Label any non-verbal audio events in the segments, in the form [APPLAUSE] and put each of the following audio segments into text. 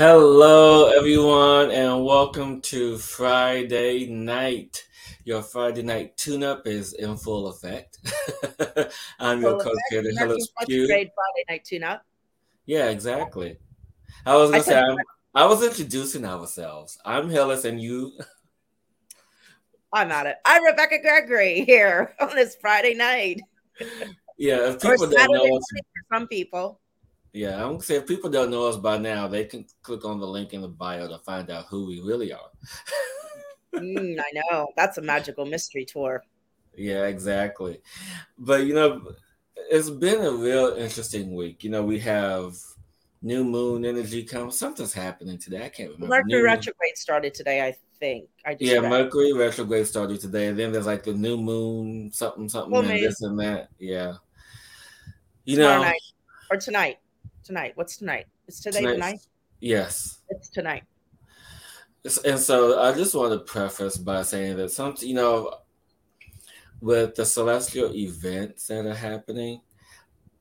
Hello, everyone, and welcome to Friday night. Your Friday night tune-up is in full effect. [LAUGHS] I'm your here, the Hillis Q. Great Friday night tune-up. Yeah, exactly. I was gonna I say I'm, I was introducing ourselves. I'm Hillis, and you. [LAUGHS] I'm at it. I'm Rebecca Gregory here [LAUGHS] on this Friday night. Yeah, if people don't know for some people. Yeah, I'm gonna say if people don't know us by now, they can click on the link in the bio to find out who we really are. mm, I know that's a magical mystery tour. Yeah, exactly. But you know, it's been a real interesting week. You know, we have new moon energy coming. Something's happening today. I can't remember. Mercury new retrograde started today, I think. I yeah, read. Mercury retrograde started today, and then there's like the new moon, something, something, and this and that. Yeah. You Tomorrow know, night. or tonight tonight. What's tonight? It's today Tonight's, tonight. Yes, it's tonight. And so I just want to preface by saying that some, you know, with the celestial events that are happening,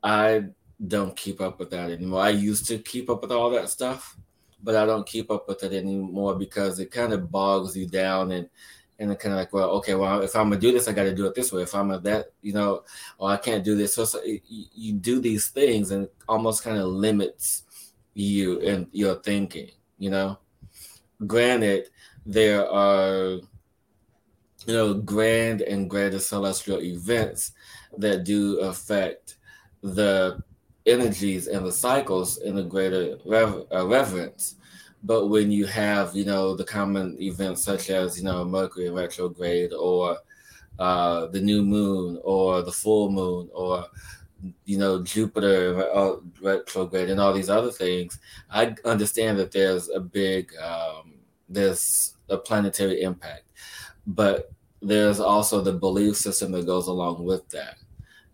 I don't keep up with that anymore. I used to keep up with all that stuff, but I don't keep up with it anymore because it kind of bogs you down and and kind of like, well, okay, well, if I'm gonna do this, I got to do it this way. If I'm a that, you know, or I can't do this. So, so you, you do these things and almost kind of limits you and your thinking. You know, granted, there are you know grand and greater celestial events that do affect the energies and the cycles in a greater rever- uh, reverence but when you have, you know, the common events such as, you know, Mercury retrograde or uh, the new moon or the full moon or, you know, Jupiter uh, retrograde and all these other things, I understand that there's a big, um, there's a planetary impact, but there's also the belief system that goes along with that,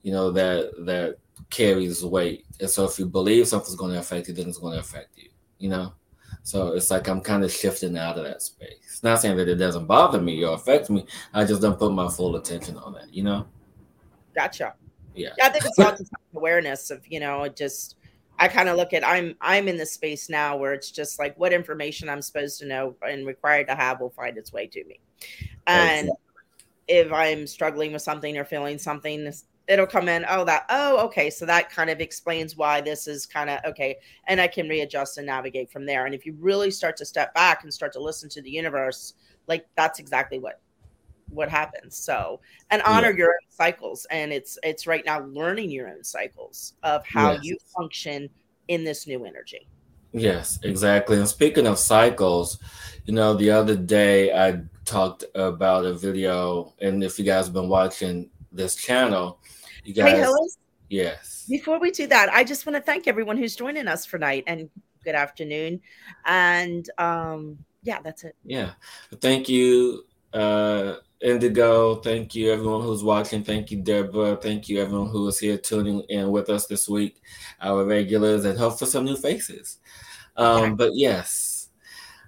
you know, that, that carries weight. And so if you believe something's going to affect you, then it's going to affect you, you know? So it's like I'm kind of shifting out of that space. Not saying that it doesn't bother me or affect me. I just don't put my full attention on that, you know? Gotcha. Yeah. yeah I think it's all just awareness of, you know, just I kind of look at I'm I'm in the space now where it's just like what information I'm supposed to know and required to have will find its way to me. And exactly. if I'm struggling with something or feeling something, it'll come in oh that oh okay so that kind of explains why this is kind of okay and i can readjust and navigate from there and if you really start to step back and start to listen to the universe like that's exactly what what happens so and honor yeah. your own cycles and it's it's right now learning your own cycles of how yes. you function in this new energy yes exactly and speaking of cycles you know the other day i talked about a video and if you guys have been watching this channel you guys, hey, Hillis. Yes. Before we do that, I just want to thank everyone who's joining us for night and good afternoon. And um, yeah, that's it. Yeah. Thank you, uh, Indigo. Thank you, everyone who's watching. Thank you, Deborah. Thank you, everyone who is here tuning in with us this week, our regulars, and hope for some new faces. Um, yeah. But yes,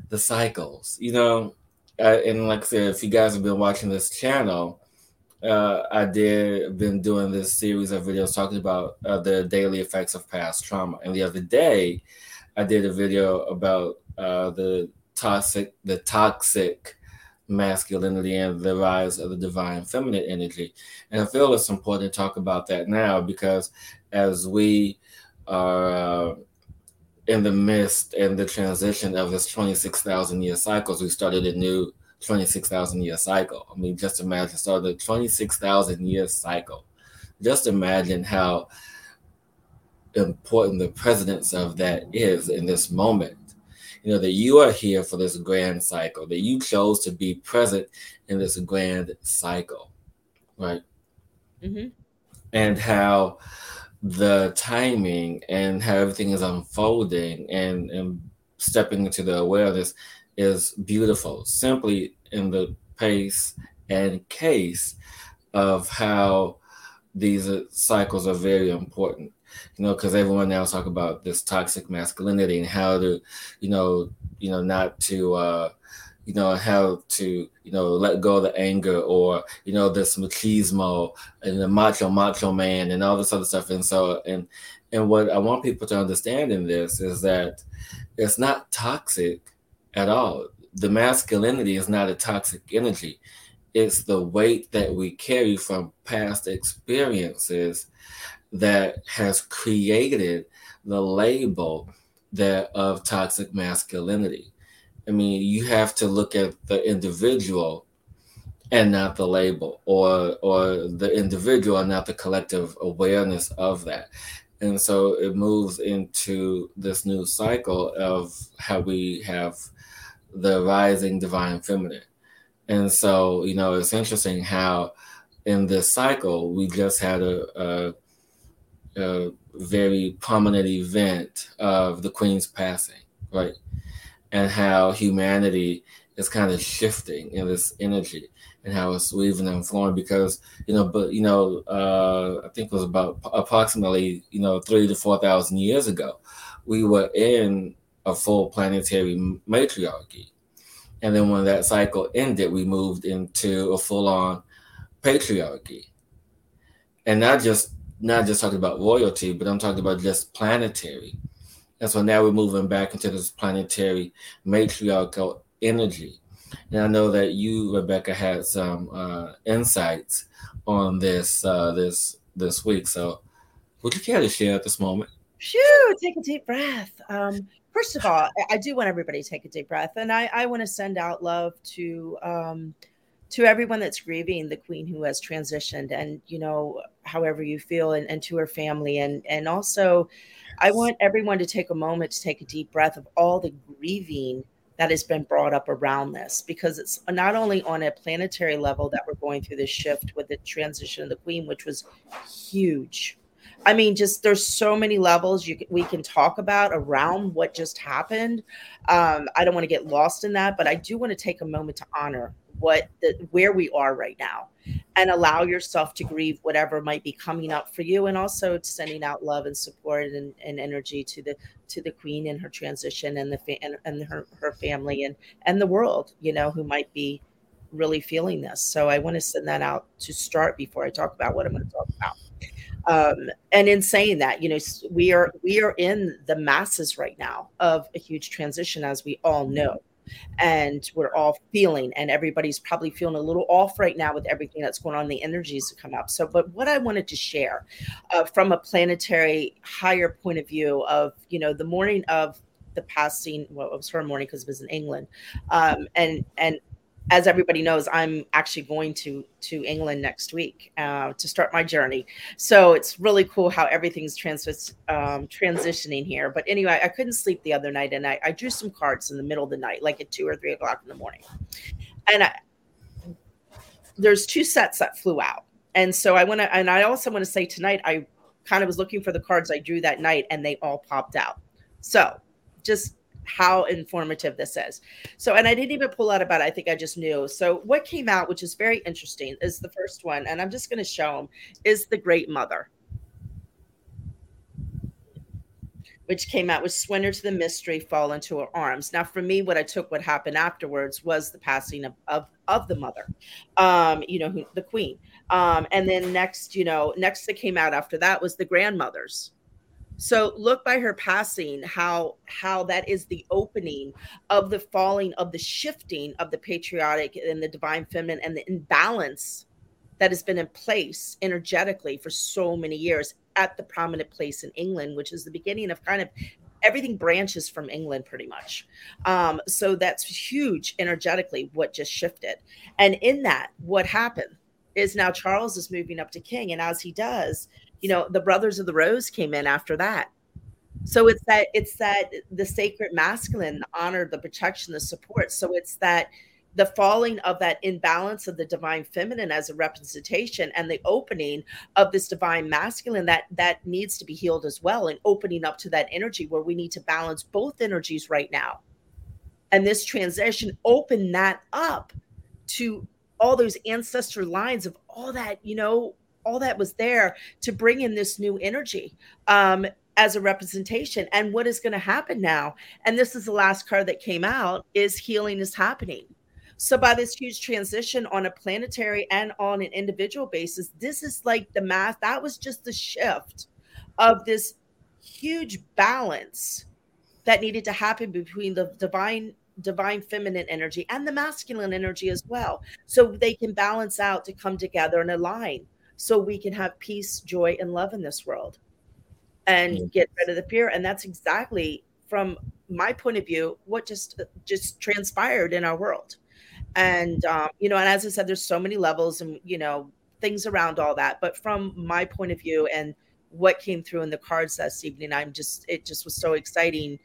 the cycles, you know, uh, and like I said, if you guys have been watching this channel, uh, I did been doing this series of videos talking about uh, the daily effects of past trauma. And the other day, I did a video about uh, the toxic, the toxic masculinity and the rise of the divine feminine energy. And I feel it's important to talk about that now because as we are uh, in the midst and the transition of this 26,000 year cycles, we started a new 26,000 year cycle. I mean, just imagine. So the 26,000 year cycle. Just imagine how important the presence of that is in this moment. You know, that you are here for this grand cycle, that you chose to be present in this grand cycle, right? Mm-hmm. And how the timing and how everything is unfolding and, and stepping into the awareness is beautiful, simply in the pace and case of how these cycles are very important. You know, because everyone now talk about this toxic masculinity and how to, you know, you know, not to, uh, you know, how to, you know, let go of the anger or, you know, this machismo and the macho macho man and all this other stuff. And so, and and what I want people to understand in this is that it's not toxic at all. The masculinity is not a toxic energy. It's the weight that we carry from past experiences that has created the label that of toxic masculinity. I mean, you have to look at the individual and not the label or or the individual and not the collective awareness of that and so it moves into this new cycle of how we have the rising divine feminine. And so you know it's interesting how in this cycle we just had a, a, a very prominent event of the queen's passing right? And how humanity is kind of shifting in this energy and how it's weaving and flowing because you know but you know uh, i think it was about approximately you know three to four thousand years ago we were in a full planetary matriarchy. And then when that cycle ended we moved into a full-on patriarchy. And not just not just talking about royalty but i'm talking about just planetary. And so now we're moving back into this planetary matriarchal energy and I know that you, Rebecca, had some uh, insights on this uh, this this week. So, would you care to share at this moment? Sure. Take a deep breath. Um, first of all, I do want everybody to take a deep breath, and I, I want to send out love to um, to everyone that's grieving the queen who has transitioned, and you know, however you feel, and, and to her family, and and also, I want everyone to take a moment to take a deep breath of all the grieving that has been brought up around this because it's not only on a planetary level that we're going through this shift with the transition of the queen which was huge. I mean just there's so many levels you we can talk about around what just happened. Um, i don't want to get lost in that but i do want to take a moment to honor what the where we are right now. And allow yourself to grieve whatever might be coming up for you and also sending out love and support and, and energy to the to the queen and her transition and the fa- and, and her, her family and and the world you know who might be really feeling this. So i want to send that out to start before i talk about what i'm going to talk about. Um, and in saying that you know we are we are in the masses right now of a huge transition as we all know and we're all feeling and everybody's probably feeling a little off right now with everything that's going on the energies that come up. So but what i wanted to share uh, from a planetary higher point of view of you know the morning of the passing well it was her morning because it was in england um, and and as everybody knows, I'm actually going to to England next week uh, to start my journey. So it's really cool how everything's trans- um, transitioning here. But anyway, I couldn't sleep the other night, and I, I, drew some cards in the middle of the night, like at two or three o'clock in the morning. And I, there's two sets that flew out, and so I want to, and I also want to say tonight, I kind of was looking for the cards I drew that night, and they all popped out. So just how informative this is. So, and I didn't even pull out about it. I think I just knew. So, what came out, which is very interesting, is the first one, and I'm just going to show them, is the Great Mother, which came out with Surrender to the Mystery, Fall into Her Arms. Now, for me, what I took, what happened afterwards was the passing of, of, of the mother, um, you know, who, the queen. Um, and then next, you know, next that came out after that was the grandmothers so look by her passing how how that is the opening of the falling of the shifting of the patriotic and the divine feminine and the imbalance that has been in place energetically for so many years at the prominent place in England, which is the beginning of kind of everything branches from England pretty much. Um, so that's huge energetically what just shifted. And in that, what happened is now Charles is moving up to king. And as he does, you know the brothers of the rose came in after that. So it's that it's that the sacred masculine the honor the protection the support. So it's that the falling of that imbalance of the divine feminine as a representation and the opening of this divine masculine that that needs to be healed as well and opening up to that energy where we need to balance both energies right now. And this transition open that up to all those ancestor lines of all that you know all that was there to bring in this new energy um, as a representation. And what is going to happen now? And this is the last card that came out: is healing is happening. So by this huge transition on a planetary and on an individual basis, this is like the math. That was just the shift of this huge balance that needed to happen between the divine divine feminine energy and the masculine energy as well so they can balance out to come together and align so we can have peace joy and love in this world and get rid of the fear. And that's exactly from my point of view what just just transpired in our world. And um, you know and as i said there's so many levels and you know things around all that. But from my point of view and what came through in the cards this evening i'm just it just was so exciting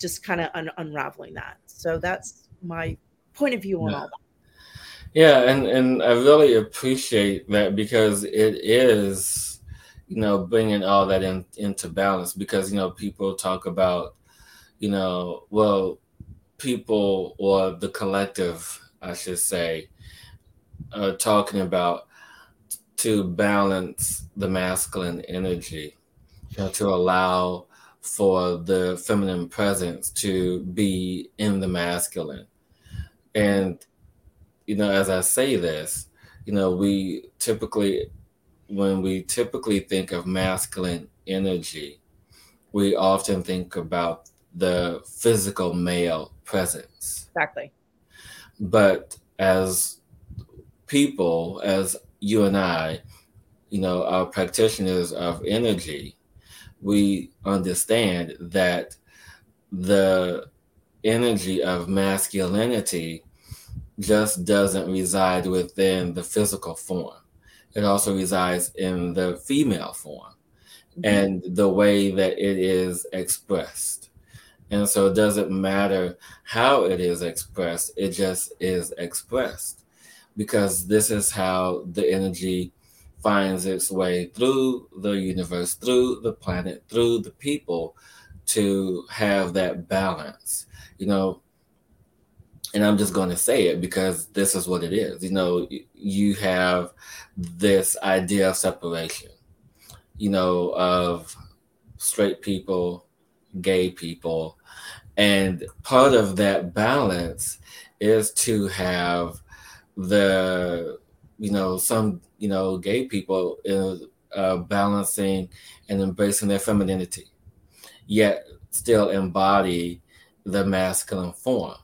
just kind of un- unraveling that. So that's my point of view on yeah. all that yeah and and i really appreciate that because it is you know bringing all that in, into balance because you know people talk about you know well people or the collective i should say are talking about to balance the masculine energy, you know, to allow for the feminine presence to be in the masculine. And, you know, as I say this, you know, we typically, when we typically think of masculine energy, we often think about the physical male presence. Exactly. But as people, as you and I, you know, are practitioners of energy, we understand that the energy of masculinity just doesn't reside within the physical form. It also resides in the female form mm-hmm. and the way that it is expressed. And so it doesn't matter how it is expressed, it just is expressed because this is how the energy finds its way through the universe, through the planet, through the people to have that balance. You know, and I'm just going to say it because this is what it is. You know, you have this idea of separation, you know, of straight people, gay people. And part of that balance is to have the you know some you know gay people uh, balancing and embracing their femininity yet still embody the masculine form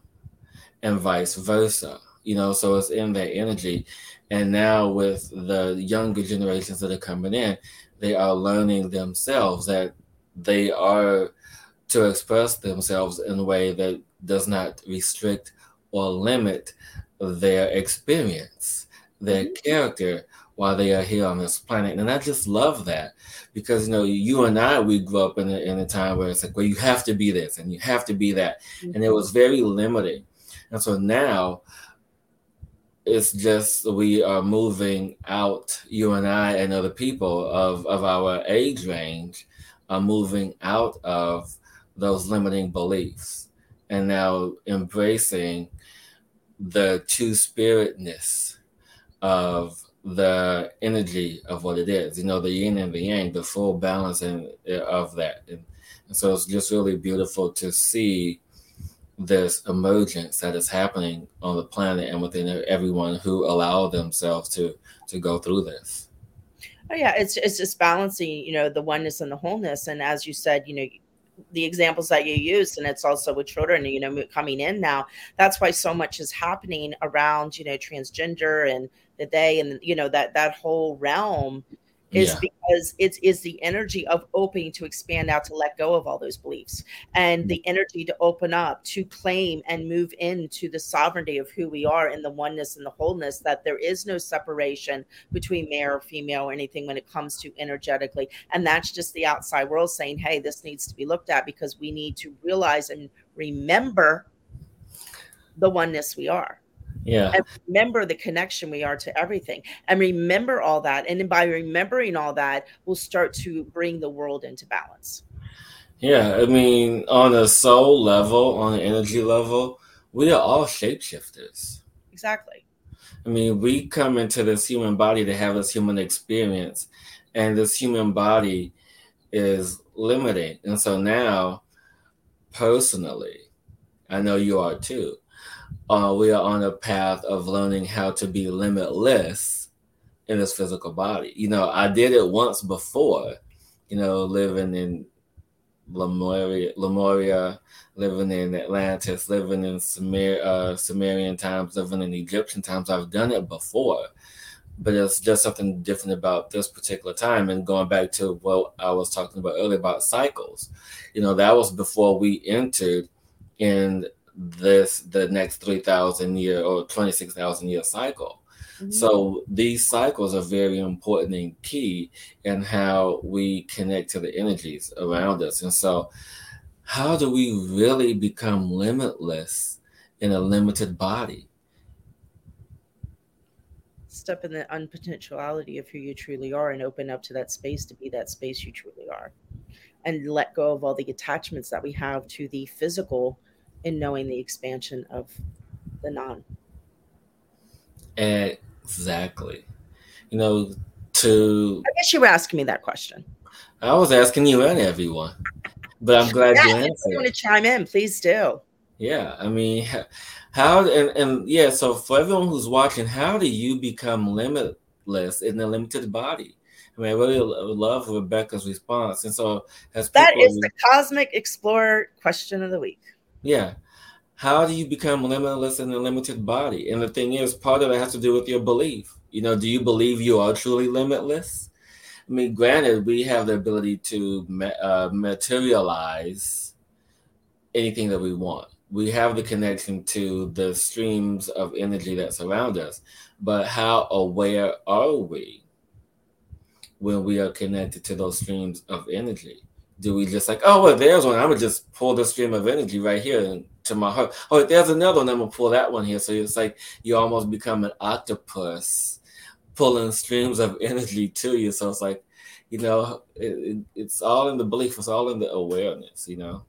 and vice versa you know so it's in that energy and now with the younger generations that are coming in they are learning themselves that they are to express themselves in a way that does not restrict or limit their experience, their mm-hmm. character while they are here on this planet. And I just love that because you know, you and I we grew up in a, in a time where it's like, well, you have to be this and you have to be that, mm-hmm. and it was very limiting. And so now it's just we are moving out, you and I and other people of, of our age range are moving out of those limiting beliefs and now embracing the two spiritness of the energy of what it is, you know, the yin and the yang, the full balance and of that. And, and so it's just really beautiful to see this emergence that is happening on the planet and within everyone who allow themselves to to go through this. Oh yeah, it's it's just balancing, you know, the oneness and the wholeness. And as you said, you know, the examples that you used and it's also with children you know coming in now that's why so much is happening around you know transgender and the day and you know that that whole realm is yeah. because it's is the energy of opening to expand out to let go of all those beliefs and the energy to open up to claim and move into the sovereignty of who we are in the oneness and the wholeness that there is no separation between male or female or anything when it comes to energetically and that's just the outside world saying hey this needs to be looked at because we need to realize and remember the oneness we are yeah. And remember the connection we are to everything. And remember all that and then by remembering all that we'll start to bring the world into balance. Yeah i mean on a soul level on an energy level we are all shapeshifters. Exactly. I mean we come into this human body to have this human experience and this human body is limiting and so now personally i know you are too uh, we are on a path of learning how to be limitless in this physical body. You know, I did it once before, you know, living in Lemuria, Lemuria, living in Atlantis, living in Sumer, uh, Sumerian times, living in Egyptian times. I've done it before, but it's just something different about this particular time. And going back to what I was talking about earlier about cycles, you know, that was before we entered in this the next 3,000 year or 26,000 year cycle. Mm-hmm. So these cycles are very important and key in how we connect to the energies around us. And so, how do we really become limitless in a limited body? Step in the unpotentiality of who you truly are and open up to that space to be that space you truly are. And let go of all the attachments that we have to the physical in knowing the expansion of the non. Exactly. You know, to. I guess you were asking me that question. I was asking you and everyone, but I'm glad yeah, you answered. If you want to chime in, please do. Yeah, I mean, how and and yeah. So for everyone who's watching, how do you become limitless in a limited body? I mean, I really love Rebecca's response, and so as that is the cosmic explorer question of the week. Yeah. How do you become limitless in a limited body? And the thing is, part of it has to do with your belief. You know, do you believe you are truly limitless? I mean, granted, we have the ability to uh, materialize anything that we want. We have the connection to the streams of energy that surround us. But how aware are we when we are connected to those streams of energy? Do we just like, oh, well, there's one. I'm gonna just pull the stream of energy right here into my heart. Oh, there's another one. I'm gonna pull that one here. So it's like you almost become an octopus pulling streams of [LAUGHS] energy to you. So it's like, you know, it, it, it's all in the belief. It's all in the awareness. You know.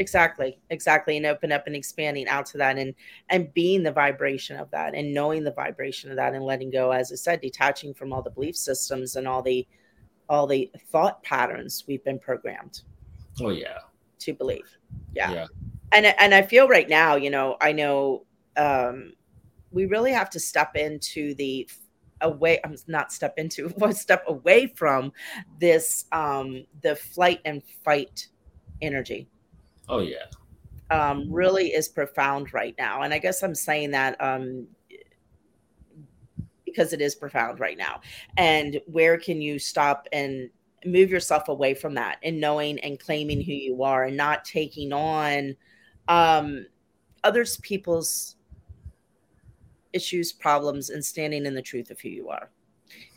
Exactly, exactly, and open up and expanding out to that, and and being the vibration of that, and knowing the vibration of that, and letting go, as I said, detaching from all the belief systems and all the all the thought patterns we've been programmed. Oh yeah. To believe. Yeah. yeah. And and I feel right now, you know, I know um we really have to step into the away I'm not step into [LAUGHS] but step away from this um the flight and fight energy. Oh yeah. Um really is profound right now. And I guess I'm saying that um because it is profound right now. And where can you stop and move yourself away from that and knowing and claiming who you are and not taking on um, others people's issues, problems, and standing in the truth of who you are.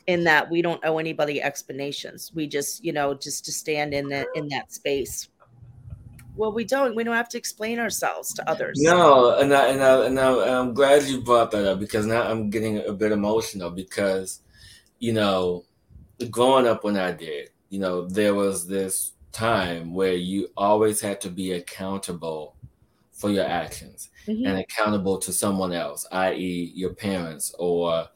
In that we don't owe anybody explanations. We just, you know, just to stand in that in that space well, we don't. We don't have to explain ourselves to others. No, and I, and I, and, I, I'm glad you brought that up because now I'm getting a bit emotional because, you know, growing up when I did, you know, there was this time where you always had to be accountable for your actions mm-hmm. and accountable to someone else, i.e., your parents or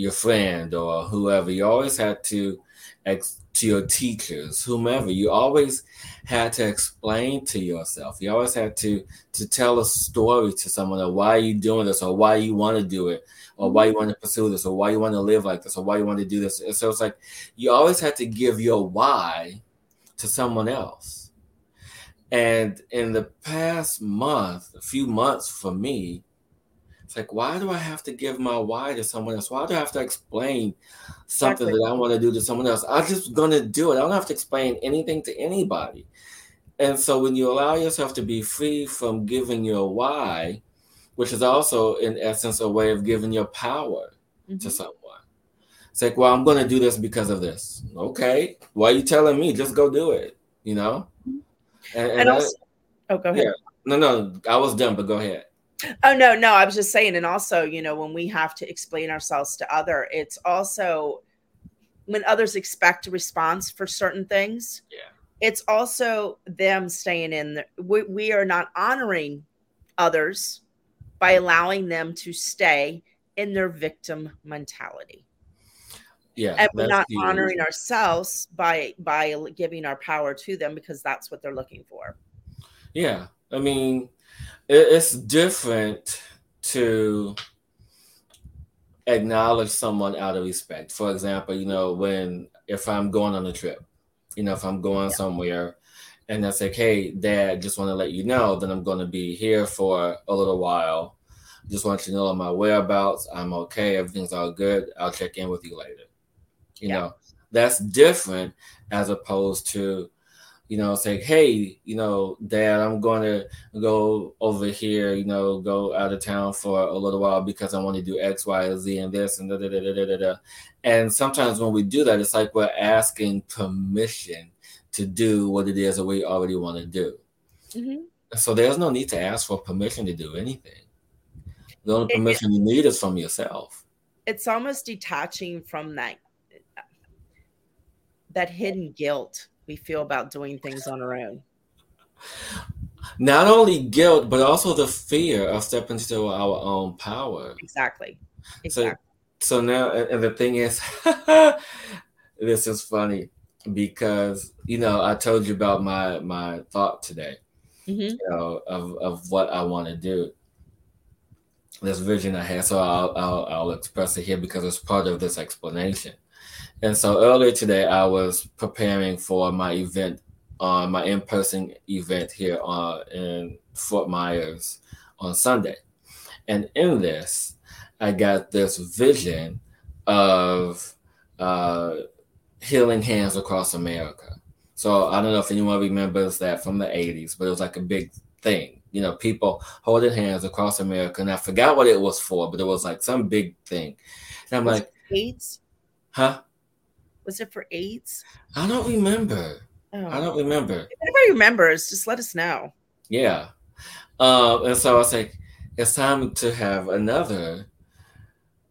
your friend or whoever. You always had to ex- to your teachers, whomever. You always had to explain to yourself. You always had to to tell a story to someone of why you doing this or why you want to do it or why you want to pursue this or why you want to live like this or why you want to do this. And so it's like you always had to give your why to someone else. And in the past month, a few months for me, it's like, why do I have to give my why to someone else? Why do I have to explain something exactly. that I want to do to someone else? I'm just gonna do it. I don't have to explain anything to anybody. And so when you allow yourself to be free from giving your why, which is also in essence a way of giving your power mm-hmm. to someone. It's like, well, I'm gonna do this because of this. Okay. Why are you telling me? Just go do it, you know? Mm-hmm. And, and, and also, I, oh go ahead. Yeah. No, no, I was done, but go ahead. Oh no, no, I was just saying, and also, you know, when we have to explain ourselves to other, it's also when others expect a response for certain things. Yeah. It's also them staying in. The, we, we are not honoring others by allowing them to stay in their victim mentality. Yeah, and we're not honoring ourselves by by giving our power to them because that's what they're looking for. Yeah, I mean, it's different to acknowledge someone out of respect. For example, you know, when if I'm going on a trip, you know, if I'm going yeah. somewhere and I say, hey, Dad, just want to let you know that I'm going to be here for a little while. Just want you to know my whereabouts. I'm okay. Everything's all good. I'll check in with you later. You yeah. know, that's different as opposed to, you know, say, hey, you know, Dad, I'm going to go over here, you know, go out of town for a little while because I want to do X, Y, Z, and this, and da da da da da da. And sometimes when we do that, it's like we're asking permission to do what it is that we already want to do. Mm-hmm. So there's no need to ask for permission to do anything. The only permission it, you need is from yourself. It's almost detaching from that that hidden guilt we feel about doing things on our own. Not only guilt, but also the fear of stepping into our own power. Exactly. Exactly. So, so now, and the thing is, [LAUGHS] this is funny because you know I told you about my my thought today, mm-hmm. you know, of of what I want to do. This vision I had, so I'll, I'll I'll express it here because it's part of this explanation. And so earlier today, I was preparing for my event, uh, my in-person event here uh, in Fort Myers on Sunday, and in this, I got this vision of uh, healing hands across America. So I don't know if anyone remembers that from the 80s, but it was like a big thing. You know, people holding hands across America. And I forgot what it was for, but it was like some big thing. And I'm like, AIDS? Huh? Was it for AIDS? I don't remember. Oh. I don't remember. If anybody remembers, just let us know. Yeah. Um, and so I was like, it's time to have another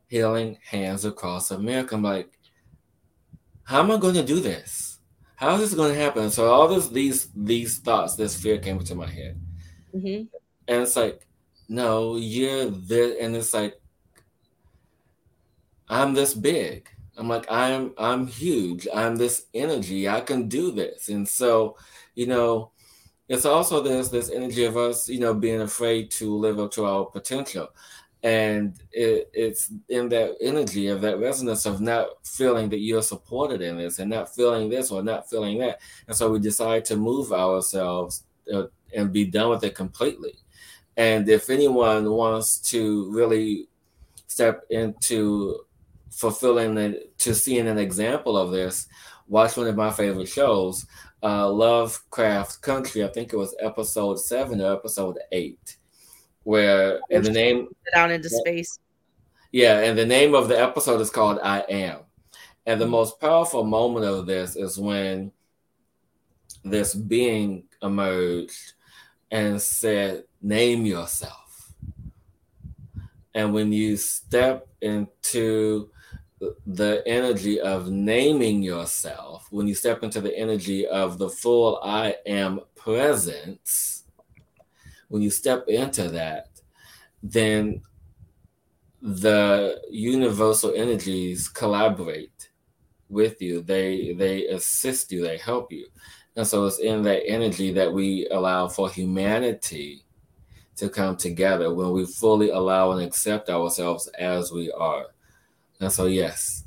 healing hands across America. I'm like, how am I going to do this? How is this going to happen? So all this, these these thoughts, this fear came into my head, mm-hmm. and it's like, no, you're this, and it's like, I'm this big. I'm like, I'm I'm huge. I'm this energy. I can do this, and so, you know, it's also this this energy of us, you know, being afraid to live up to our potential and it, it's in that energy of that resonance of not feeling that you're supported in this and not feeling this or not feeling that and so we decide to move ourselves uh, and be done with it completely and if anyone wants to really step into fulfilling it to seeing an example of this watch one of my favorite shows uh, lovecraft country i think it was episode seven or episode eight where in the name down into space. Yeah, and the name of the episode is called I Am. And the most powerful moment of this is when this being emerged and said, Name yourself. And when you step into the energy of naming yourself, when you step into the energy of the full I am presence, when you step into that, then the universal energies collaborate with you. They they assist you, they help you. And so it's in that energy that we allow for humanity to come together when we fully allow and accept ourselves as we are. And so yes,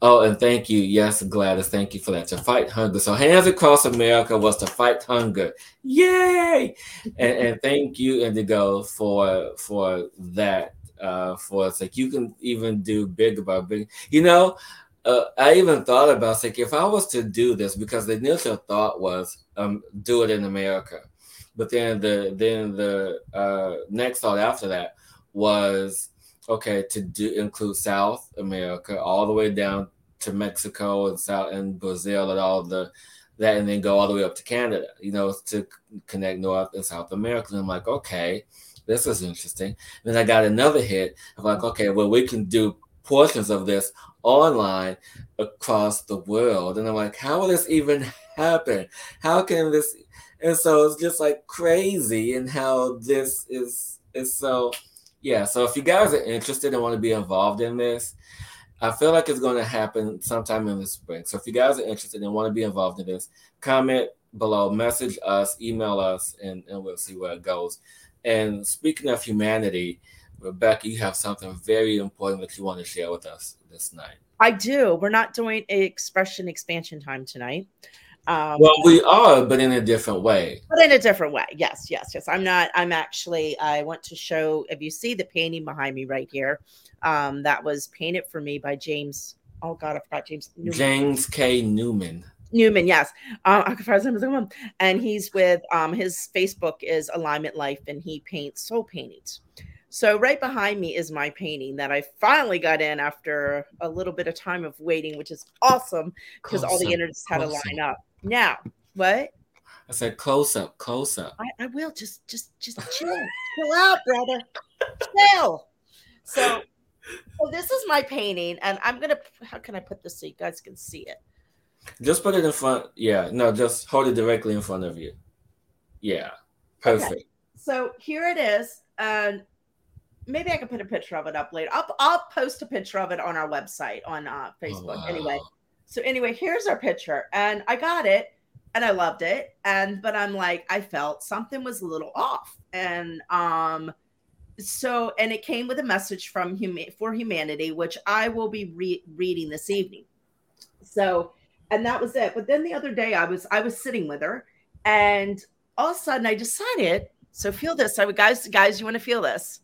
Oh, and thank you. Yes, Gladys, thank you for that. To fight hunger. So Hands Across America was to fight hunger. Yay! and, and thank you, Indigo, for for that. Uh, for us, like you can even do big about big. You know, uh, I even thought about like if I was to do this because the initial thought was um, do it in America, but then the then the uh, next thought after that was okay to do include South America all the way down to Mexico and South and Brazil and all the that and then go all the way up to Canada, you know, to connect North and South America. And I'm like, okay, this is interesting. And then I got another hit of like, okay, well, we can do portions of this online across the world. And I'm like, how will this even happen? How can this? And so it's just like crazy and how this is is so yeah, so if you guys are interested and want to be involved in this, I feel like it's going to happen sometime in the spring. So if you guys are interested and want to be involved in this, comment below, message us, email us, and, and we'll see where it goes. And speaking of humanity, Rebecca, you have something very important that you want to share with us this night. I do. We're not doing expression expansion time tonight. Um, well, we are, but in a different way. But in a different way. Yes, yes, yes. I'm not, I'm actually, I want to show, if you see the painting behind me right here, um, that was painted for me by James. Oh, God, I forgot James. Newman. James K. Newman. Newman, yes. Um, I can him as one. And he's with um his Facebook is Alignment Life and he paints soul paintings. So right behind me is my painting that I finally got in after a little bit of time of waiting, which is awesome because all the interns had to line up. Now, what? I said close up, close up. I, I will just just just chill. chill out, brother. Chill. So so this is my painting, and I'm gonna how can I put this so you guys can see it? Just put it in front. Yeah, no, just hold it directly in front of you. Yeah, perfect. Okay. So here it is, and maybe I can put a picture of it up later. I'll I'll post a picture of it on our website on uh, Facebook. Oh, wow. Anyway, so anyway, here's our picture, and I got it, and I loved it, and but I'm like, I felt something was a little off, and um, so and it came with a message from hum- for humanity, which I will be re- reading this evening. So and that was it. But then the other day I was I was sitting with her and all of a sudden I decided, so feel this. I would guys, guys, you want to feel this?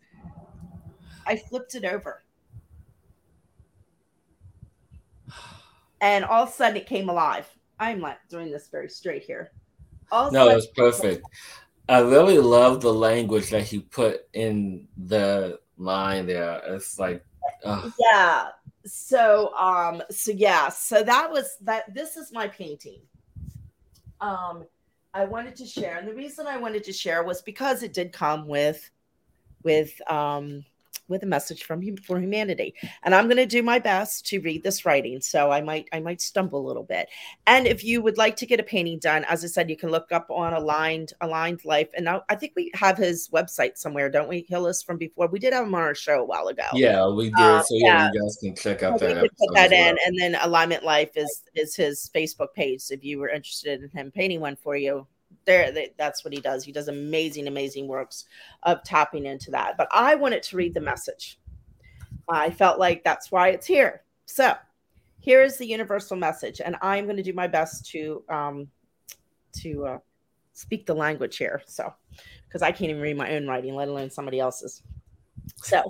I flipped it over. And all of a sudden it came alive. I'm like doing this very straight here. All no, it's perfect. I really love the language that he put in the line there. It's like, uh. yeah, so um so yeah so that was that this is my painting um i wanted to share and the reason i wanted to share was because it did come with with um with a message from him for humanity. And i'm going to do my best to read this writing so i might i might stumble a little bit. And if you would like to get a painting done as i said you can look up on aligned aligned life and now i think we have his website somewhere don't we hillis from before? We did have him on our show a while ago. Yeah we did uh, so yeah, yeah, you guys can check out that put that in and then alignment life is is his facebook page so if you were interested in him painting one for you there that's what he does. He does amazing amazing works of tapping into that. But i wanted to read the message. I felt like that's why it's here. So here is the universal message and i'm going to do my best to um to uh, speak the language here so because i can't even read my own writing let alone somebody else's. So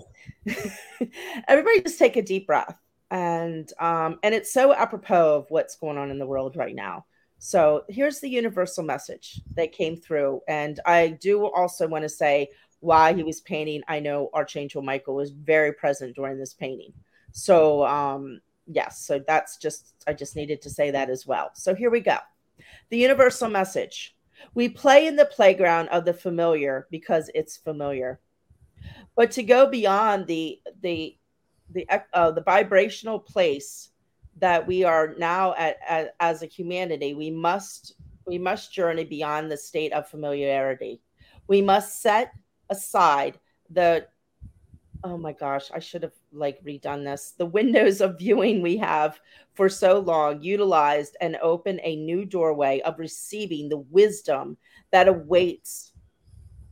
[LAUGHS] everybody just take a deep breath and um and it's so apropos of what's going on in the world right now so here's the universal message that came through. And I do also want to say why he was painting. I know Archangel Michael was very present during this painting. So, um, yes, so that's just, I just needed to say that as well. So here we go. The universal message. We play in the playground of the familiar because it's familiar. But to go beyond the the the uh, the vibrational place that we are now at, at, as a humanity we must we must journey beyond the state of familiarity. We must set aside the oh my gosh i should have like redone this. The windows of viewing we have for so long utilized and open a new doorway of receiving the wisdom that awaits.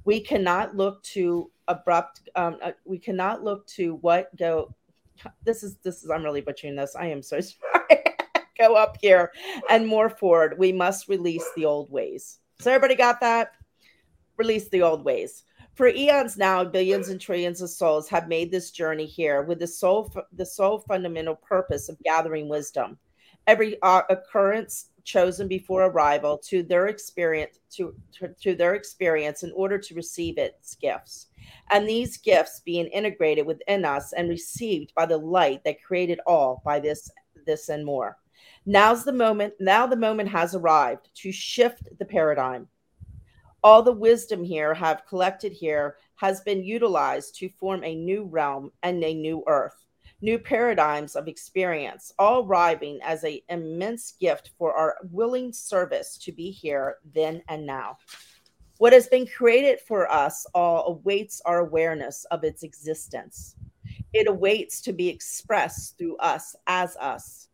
We cannot look to abrupt um, uh, we cannot look to what go this is this is I'm really butchering this. I am so [LAUGHS] sorry. Go up here and more forward. We must release the old ways. So everybody got that? Release the old ways. For eons now, billions and trillions of souls have made this journey here with the sole the sole fundamental purpose of gathering wisdom. Every uh, occurrence chosen before arrival to their experience to, to, to their experience in order to receive its gifts. And these gifts being integrated within us and received by the light that created all by this this and more. Now's the moment now the moment has arrived to shift the paradigm. All the wisdom here have collected here has been utilized to form a new realm and a new earth new paradigms of experience all arriving as an immense gift for our willing service to be here then and now what has been created for us all awaits our awareness of its existence. It awaits to be expressed through us as us.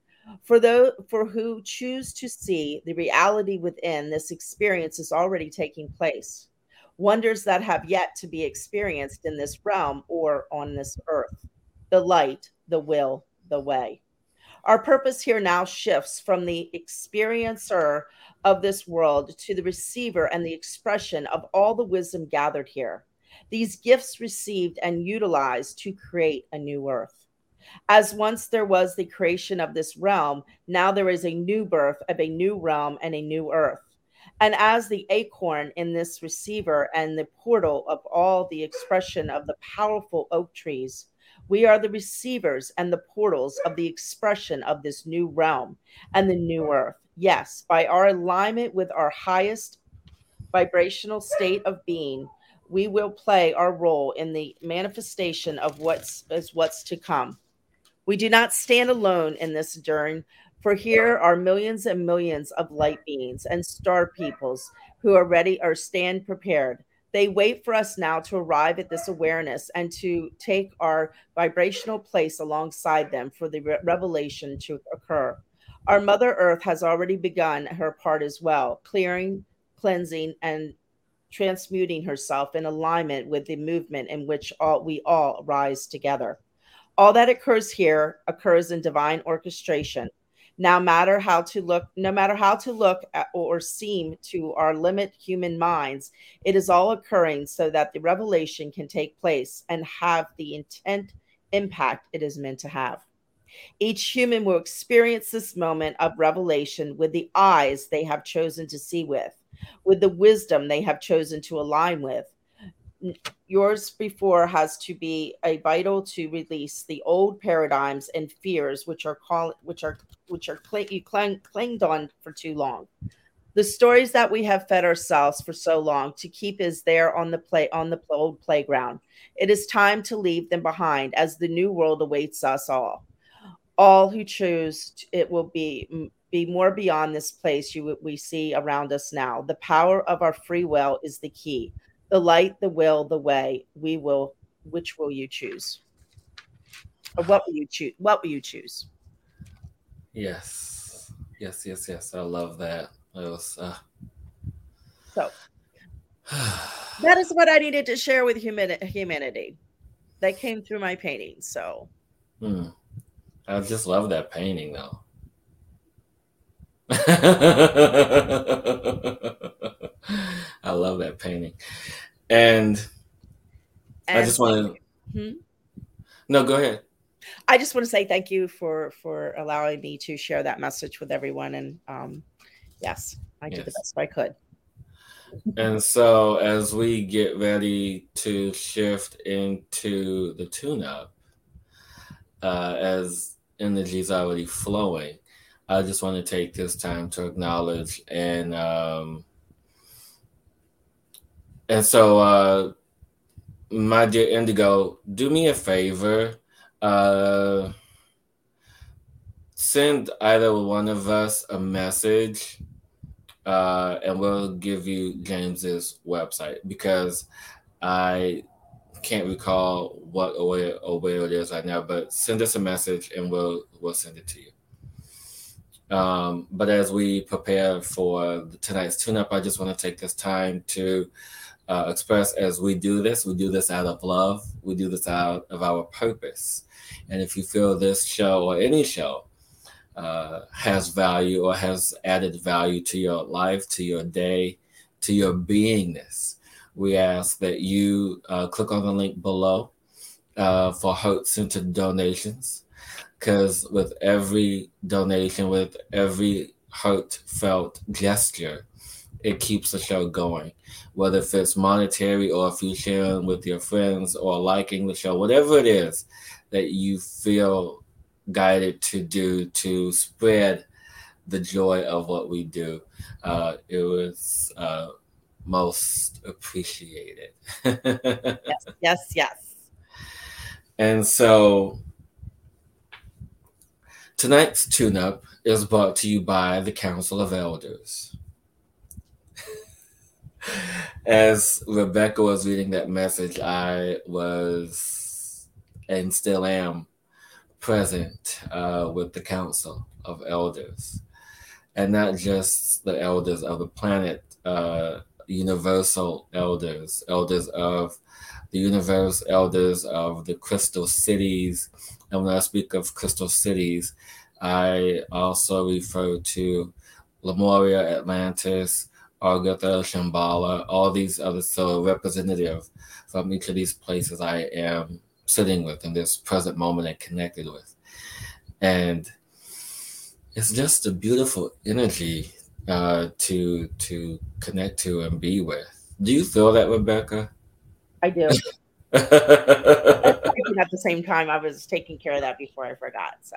For those for who choose to see the reality within, this experience is already taking place. Wonders that have yet to be experienced in this realm or on this earth. The light, the will, the way. Our purpose here now shifts from the experiencer of this world to the receiver and the expression of all the wisdom gathered here. These gifts received and utilized to create a new earth. As once there was the creation of this realm, now there is a new birth of a new realm and a new earth. And as the acorn in this receiver and the portal of all the expression of the powerful oak trees, we are the receivers and the portals of the expression of this new realm and the new earth. Yes, by our alignment with our highest vibrational state of being, we will play our role in the manifestation of what's is what's to come. We do not stand alone in this journey, for here are millions and millions of light beings and star peoples who are ready or stand prepared. They wait for us now to arrive at this awareness and to take our vibrational place alongside them for the re- revelation to occur. Our Mother Earth has already begun her part as well, clearing, cleansing, and transmuting herself in alignment with the movement in which all we all rise together. All that occurs here occurs in divine orchestration. Now matter how to look, no matter how to look at, or seem to our limit human minds, it is all occurring so that the revelation can take place and have the intent impact it is meant to have. Each human will experience this moment of revelation with the eyes they have chosen to see with with the wisdom they have chosen to align with. Yours before has to be a vital to release the old paradigms and fears which are call which are which are cl- you cling, clinged on for too long. The stories that we have fed ourselves for so long to keep is there on the play on the old playground. It is time to leave them behind as the new world awaits us all. All who choose it will be be more beyond this place you we see around us now. The power of our free will is the key. The light, the will, the way. We will. Which will you choose? Or what will you choose? What will you choose? Yes, yes, yes, yes. I love that. It was uh... so. that is what I needed to share with human- humanity. That came through my painting. So. Hmm. I just love that painting, though. [LAUGHS] I love that painting. And, and I just want to. Hmm? No, go ahead. I just want to say thank you for for allowing me to share that message with everyone. And um, yes, I did yes. the best I could. And so, as we get ready to shift into the tune-up, uh, as energy is already flowing, I just want to take this time to acknowledge and um, and so uh, my dear Indigo, do me a favor. Uh, send either one of us a message uh, and we'll give you James's website because I can't recall what or where, or where it is right now, but send us a message and we'll we'll send it to you. Um, but as we prepare for tonight's tune-up, I just want to take this time to uh, express as we do this, we do this out of love, we do this out of our purpose. And if you feel this show or any show uh, has value or has added value to your life, to your day, to your beingness, we ask that you uh, click on the link below uh, for heart centered donations because with every donation, with every heartfelt gesture, it keeps the show going. Whether if it's monetary or if you sharing with your friends or liking the show, whatever it is that you feel guided to do to spread the joy of what we do, uh, it was uh, most appreciated. [LAUGHS] yes, yes, yes. And so Tonight's tune up is brought to you by the Council of Elders. [LAUGHS] As Rebecca was reading that message, I was and still am present uh, with the Council of Elders. And not just the elders of the planet, uh, universal elders, elders of the universe, elders of the crystal cities. And when I speak of crystal cities, I also refer to Lemuria, Atlantis, Agartha, Shambhala, all these other so representative from each of these places I am sitting with in this present moment and connected with. And it's just a beautiful energy uh, to to connect to and be with. Do you feel that, Rebecca? I do. [LAUGHS] at the same time, I was taking care of that before I forgot. So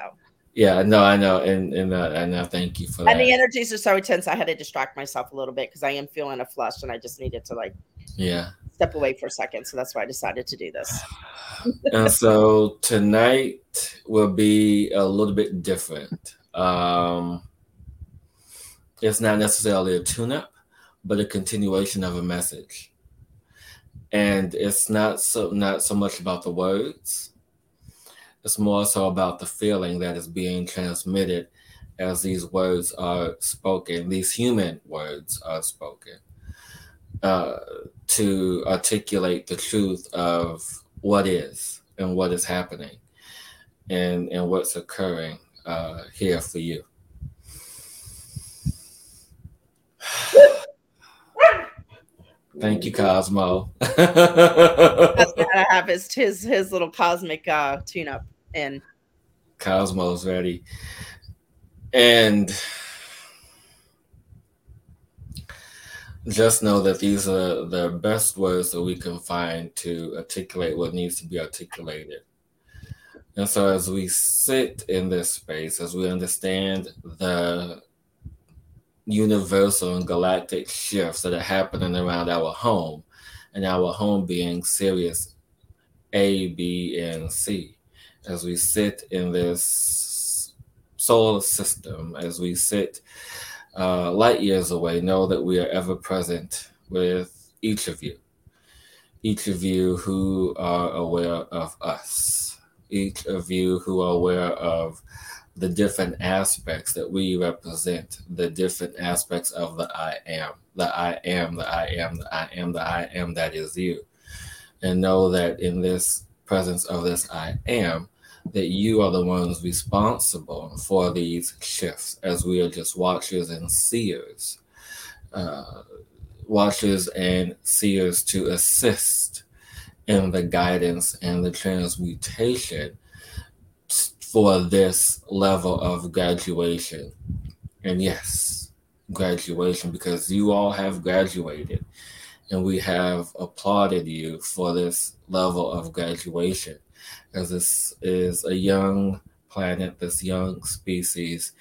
yeah, no, I know, and and uh, and uh, thank you for that. And the energies are so intense. I had to distract myself a little bit because I am feeling a flush, and I just needed to like yeah step away for a second. So that's why I decided to do this. [SIGHS] and so tonight will be a little bit different. Um, it's not necessarily a tune-up, but a continuation of a message. And it's not so not so much about the words. It's more so about the feeling that is being transmitted as these words are spoken, these human words are spoken, uh, to articulate the truth of what is and what is happening and, and what's occurring uh, here for you. Thank you, Cosmo. That's gotta have his his his little cosmic uh, tune up in. Cosmo's ready, and just know that these are the best words that we can find to articulate what needs to be articulated. And so, as we sit in this space, as we understand the universal and galactic shifts that are happening around our home, and our home being Sirius A, B, and C, as we sit in this solar system, as we sit uh, light years away, know that we are ever present with each of you. Each of you who are aware of us, each of you who are aware of the different aspects that we represent, the different aspects of the I am, the I am, the I am, the I am, the I am that is you. And know that in this presence of this I am, that you are the ones responsible for these shifts, as we are just watchers and seers, uh, watchers and seers to assist in the guidance and the transmutation for this level of graduation. And yes, graduation, because you all have graduated and we have applauded you for this level of graduation as this is a young planet, this young species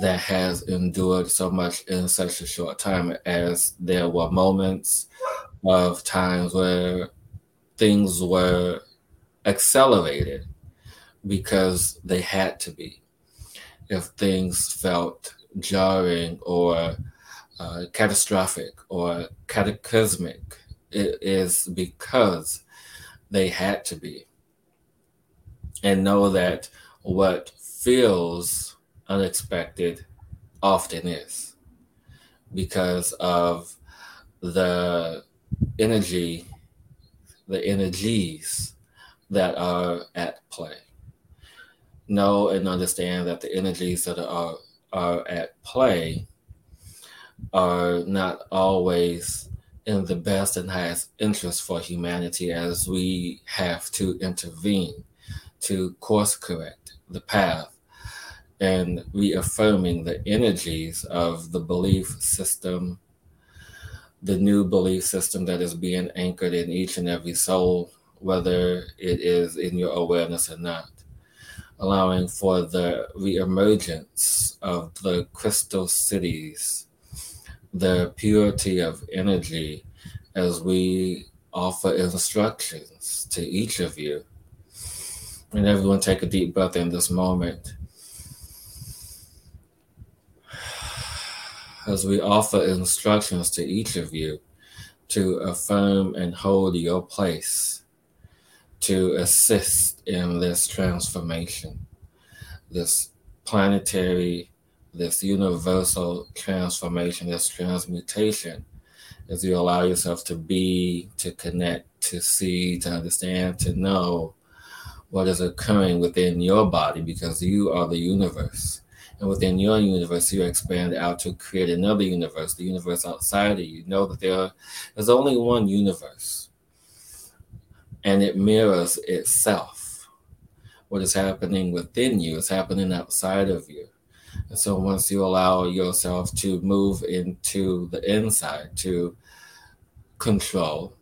that has endured so much in such a short time, as there were moments of times where things were accelerated because they had to be. If things felt jarring or uh, catastrophic or cataclysmic, it is because they had to be and know that what feels unexpected often is because of the energy, the energies that are at play. Know and understand that the energies that are, are at play are not always in the best and highest interest for humanity as we have to intervene to course correct the path and reaffirming the energies of the belief system, the new belief system that is being anchored in each and every soul, whether it is in your awareness or not. Allowing for the reemergence of the crystal cities, the purity of energy as we offer instructions to each of you and everyone take a deep breath in this moment. As we offer instructions to each of you to affirm and hold your place to assist in this transformation, this planetary, this universal transformation, this transmutation, as you allow yourself to be, to connect, to see, to understand, to know what is occurring within your body because you are the universe. And within your universe, you expand out to create another universe, the universe outside of you. Know that there is only one universe, and it mirrors itself. What is happening within you is happening outside of you. And so once you allow yourself to move into the inside, to control,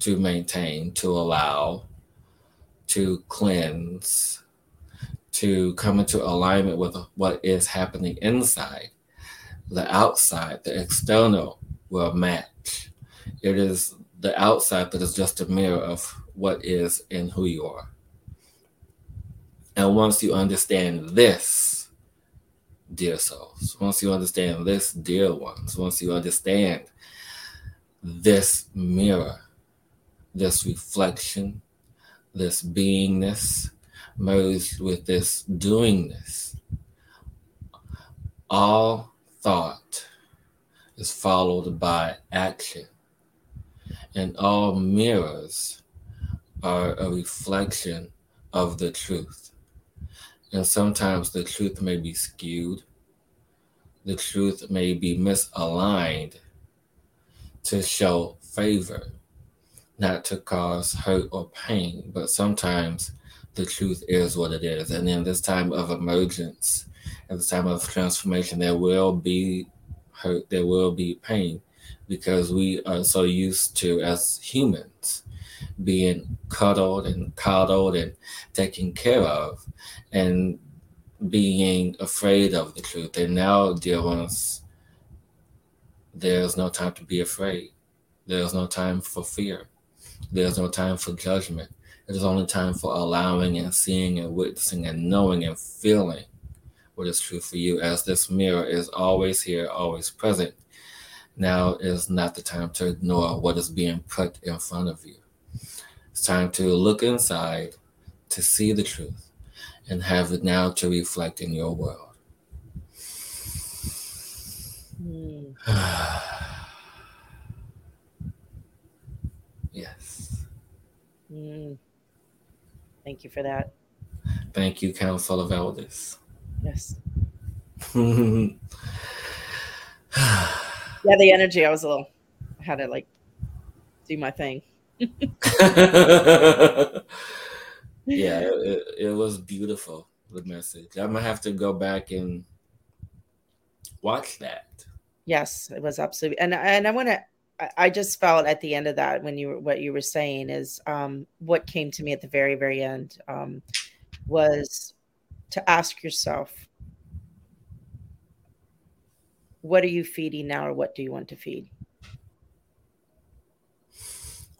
to maintain, to allow, to cleanse, to come into alignment with what is happening inside, the outside, the external will match. It is the outside that is just a mirror of what is and who you are. And once you understand this, dear souls, once you understand this, dear ones, once you understand this mirror, this reflection, this beingness merged with this doingness, all thought is followed by action, and all mirrors are a reflection of the truth. And sometimes the truth may be skewed, the truth may be misaligned to show favor, not to cause hurt or pain, but sometimes the truth is what it is. And in this time of emergence, at this time of transformation, there will be hurt, there will be pain, because we are so used to, as humans, being cuddled and coddled and taken care of and being afraid of the truth. And now, dear ones, there's no time to be afraid. There's no time for fear. There's no time for judgment. It is only time for allowing and seeing and witnessing and knowing and feeling what is true for you, as this mirror is always here, always present. Now is not the time to ignore what is being put in front of you. It's time to look inside to see the truth and have it now to reflect in your world. Mm. [SIGHS] yes. Mm. Thank you for that. Thank you, Council of Elders. Yes. [LAUGHS] yeah, the energy. I was a little, I had to like do my thing. [LAUGHS] yeah, it, it was beautiful. The message. I'm gonna have to go back and watch that. Yes, it was absolutely, and and I want to. I just felt at the end of that when you were what you were saying is um, what came to me at the very very end um, was to ask yourself, what are you feeding now, or what do you want to feed?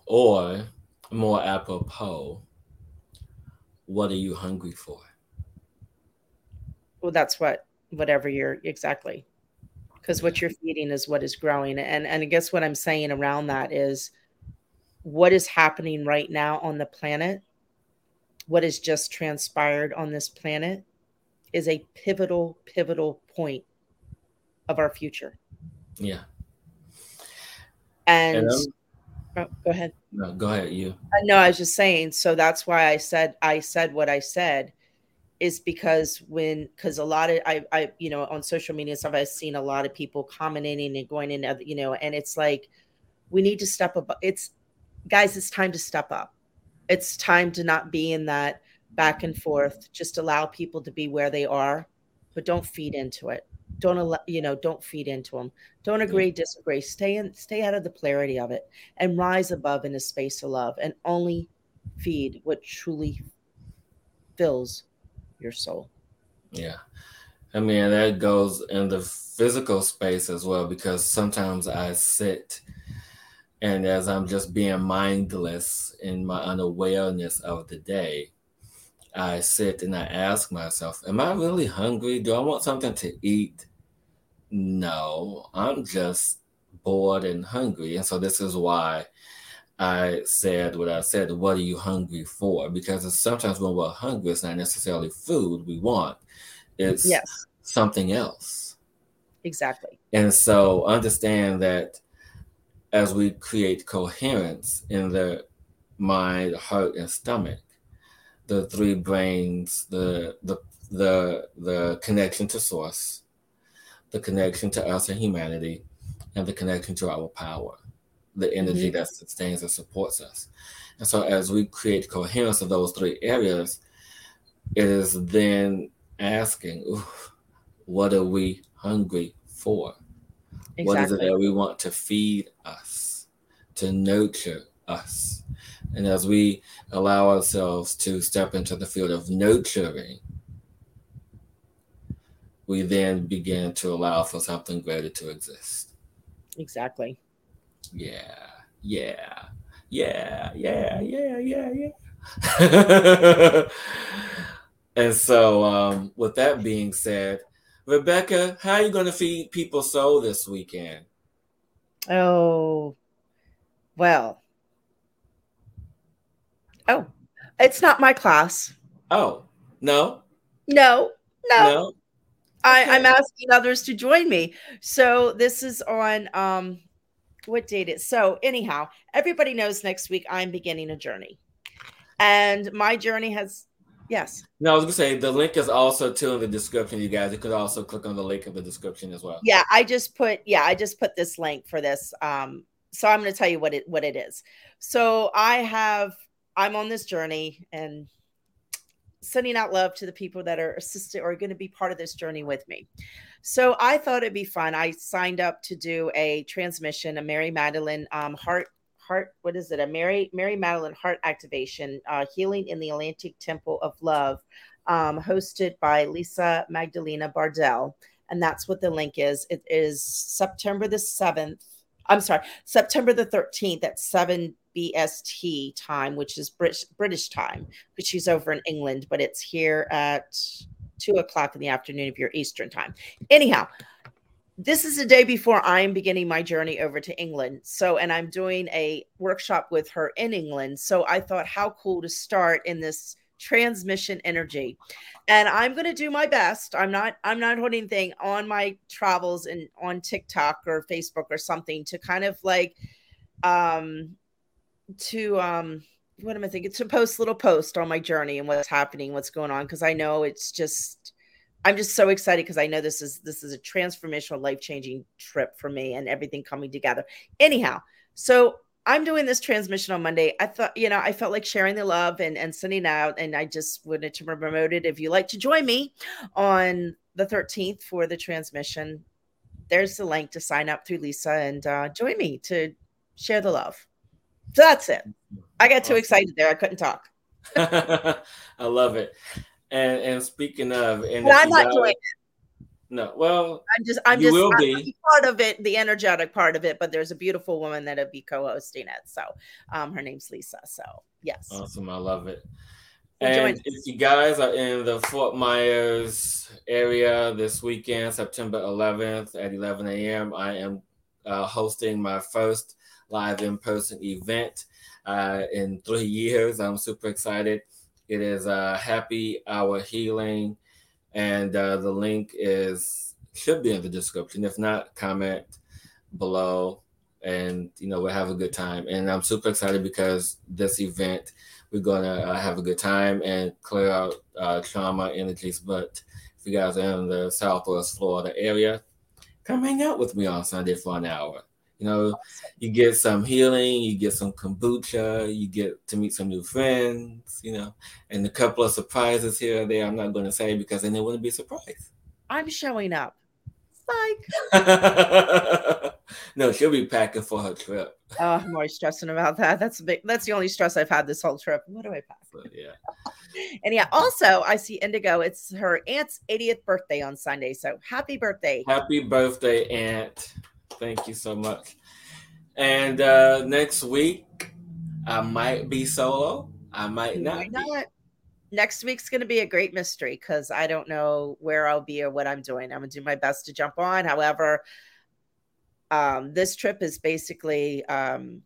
Or more apropos, what are you hungry for? Well, that's what whatever you're exactly. Because what you're feeding is what is growing. And and I guess what I'm saying around that is what is happening right now on the planet, what has just transpired on this planet is a pivotal, pivotal point of our future. Yeah. And, and oh, go ahead. No, go ahead. You. Uh, no, I was just saying. So that's why I said I said what I said, is because when because a lot of I I you know on social media stuff I've seen a lot of people commenting and going in you know and it's like we need to step up. It's guys, it's time to step up. It's time to not be in that back and forth. Just allow people to be where they are, but don't feed into it don't allow you know don't feed into them don't agree yeah. disagree stay in stay out of the polarity of it and rise above in a space of love and only feed what truly fills your soul yeah i mean that goes in the physical space as well because sometimes i sit and as i'm just being mindless in my unawareness of the day I sit and I ask myself, Am I really hungry? Do I want something to eat? No, I'm just bored and hungry. And so this is why I said what I said. What are you hungry for? Because sometimes when we're hungry, it's not necessarily food we want, it's yes. something else. Exactly. And so understand that as we create coherence in the mind, heart, and stomach, the three brains, the the the the connection to source, the connection to us and humanity, and the connection to our power, the energy mm-hmm. that sustains and supports us. And so, as we create coherence of those three areas, it is then asking, what are we hungry for? Exactly. What is it that we want to feed us, to nurture us? And as we allow ourselves to step into the field of nurturing, we then begin to allow for something greater to exist. Exactly. Yeah, yeah, yeah, yeah, yeah, yeah, yeah. [LAUGHS] and so, um, with that being said, Rebecca, how are you going to feed people soul this weekend? Oh, well. Oh, it's not my class. Oh, no? No, no. No. I, okay. I'm asking others to join me. So this is on um what date is so anyhow, everybody knows next week I'm beginning a journey. And my journey has yes. No, I was gonna say the link is also too in the description, you guys. You could also click on the link in the description as well. Yeah, I just put yeah, I just put this link for this. Um, so I'm gonna tell you what it what it is. So I have I'm on this journey and sending out love to the people that are assisted or going to be part of this journey with me. So I thought it'd be fun. I signed up to do a transmission, a Mary Magdalene um, heart heart. What is it? A Mary Mary Magdalene heart activation, uh, healing in the Atlantic Temple of Love, um, hosted by Lisa Magdalena Bardell, and that's what the link is. It is September the seventh. I'm sorry, September the 13th at 7 BST time, which is British British time, because she's over in England, but it's here at two o'clock in the afternoon of you're Eastern time. Anyhow, this is the day before I'm beginning my journey over to England. So, and I'm doing a workshop with her in England. So I thought, how cool to start in this transmission energy and i'm going to do my best i'm not i'm not holding anything on my travels and on tiktok or facebook or something to kind of like um to um what am I thinking? To post little post on my journey and what's happening, what's going on, because I know it's just I'm just so excited because I know this is this is a transformational, life changing trip for me and everything coming together. Anyhow, so I'm doing this transmission on Monday. I thought, you know, I felt like sharing the love and and sending out, and I just wanted to promote it. If you like to join me on the 13th for the transmission, there's the link to sign up through Lisa and uh, join me to share the love. So that's it. I got too excited there. I couldn't talk. [LAUGHS] I love it. And and speaking of, and I'm not doing it. No, well, I'm just I'm just will be. part of it, the energetic part of it. But there's a beautiful woman that'll be co-hosting it. So, um, her name's Lisa. So yes, awesome. I love it. And if you guys are in the Fort Myers area this weekend, September 11th at 11 a.m., I am uh, hosting my first live in person event uh, in three years. I'm super excited. It is uh, Happy Hour Healing, and uh, the link is should be in the description. If not, comment below, and you know we'll have a good time. And I'm super excited because this event we're gonna uh, have a good time and clear out uh, trauma energies. But if you guys are in the Southwest Florida area, come hang out with me on Sunday for an hour. You know, you get some healing, you get some kombucha, you get to meet some new friends, you know, and a couple of surprises here and there. I'm not going to say because then it wouldn't be a surprise. I'm showing up. Like, [LAUGHS] no, she'll be packing for her trip. Oh, I'm always stressing about that. That's a big. That's the only stress I've had this whole trip. What do I pack? But, yeah. [LAUGHS] and yeah, also I see Indigo. It's her aunt's 80th birthday on Sunday. So happy birthday! Happy birthday, aunt! Thank you so much. And uh, next week, I might be solo. I might not. not. Next week's going to be a great mystery because I don't know where I'll be or what I'm doing. I'm going to do my best to jump on. However, um, this trip is basically um,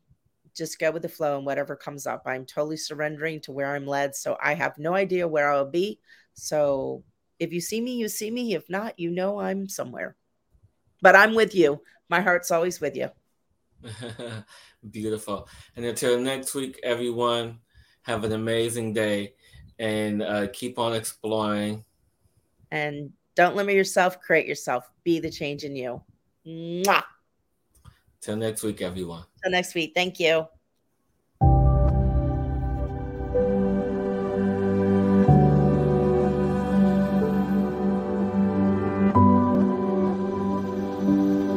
just go with the flow and whatever comes up. I'm totally surrendering to where I'm led. So I have no idea where I'll be. So if you see me, you see me. If not, you know I'm somewhere. But I'm with you my heart's always with you. [LAUGHS] Beautiful. And until next week, everyone, have an amazing day. and uh, keep on exploring. And don't limit yourself, create yourself, be the change in you. Mwah. Till next week, everyone. Till next week. Thank you.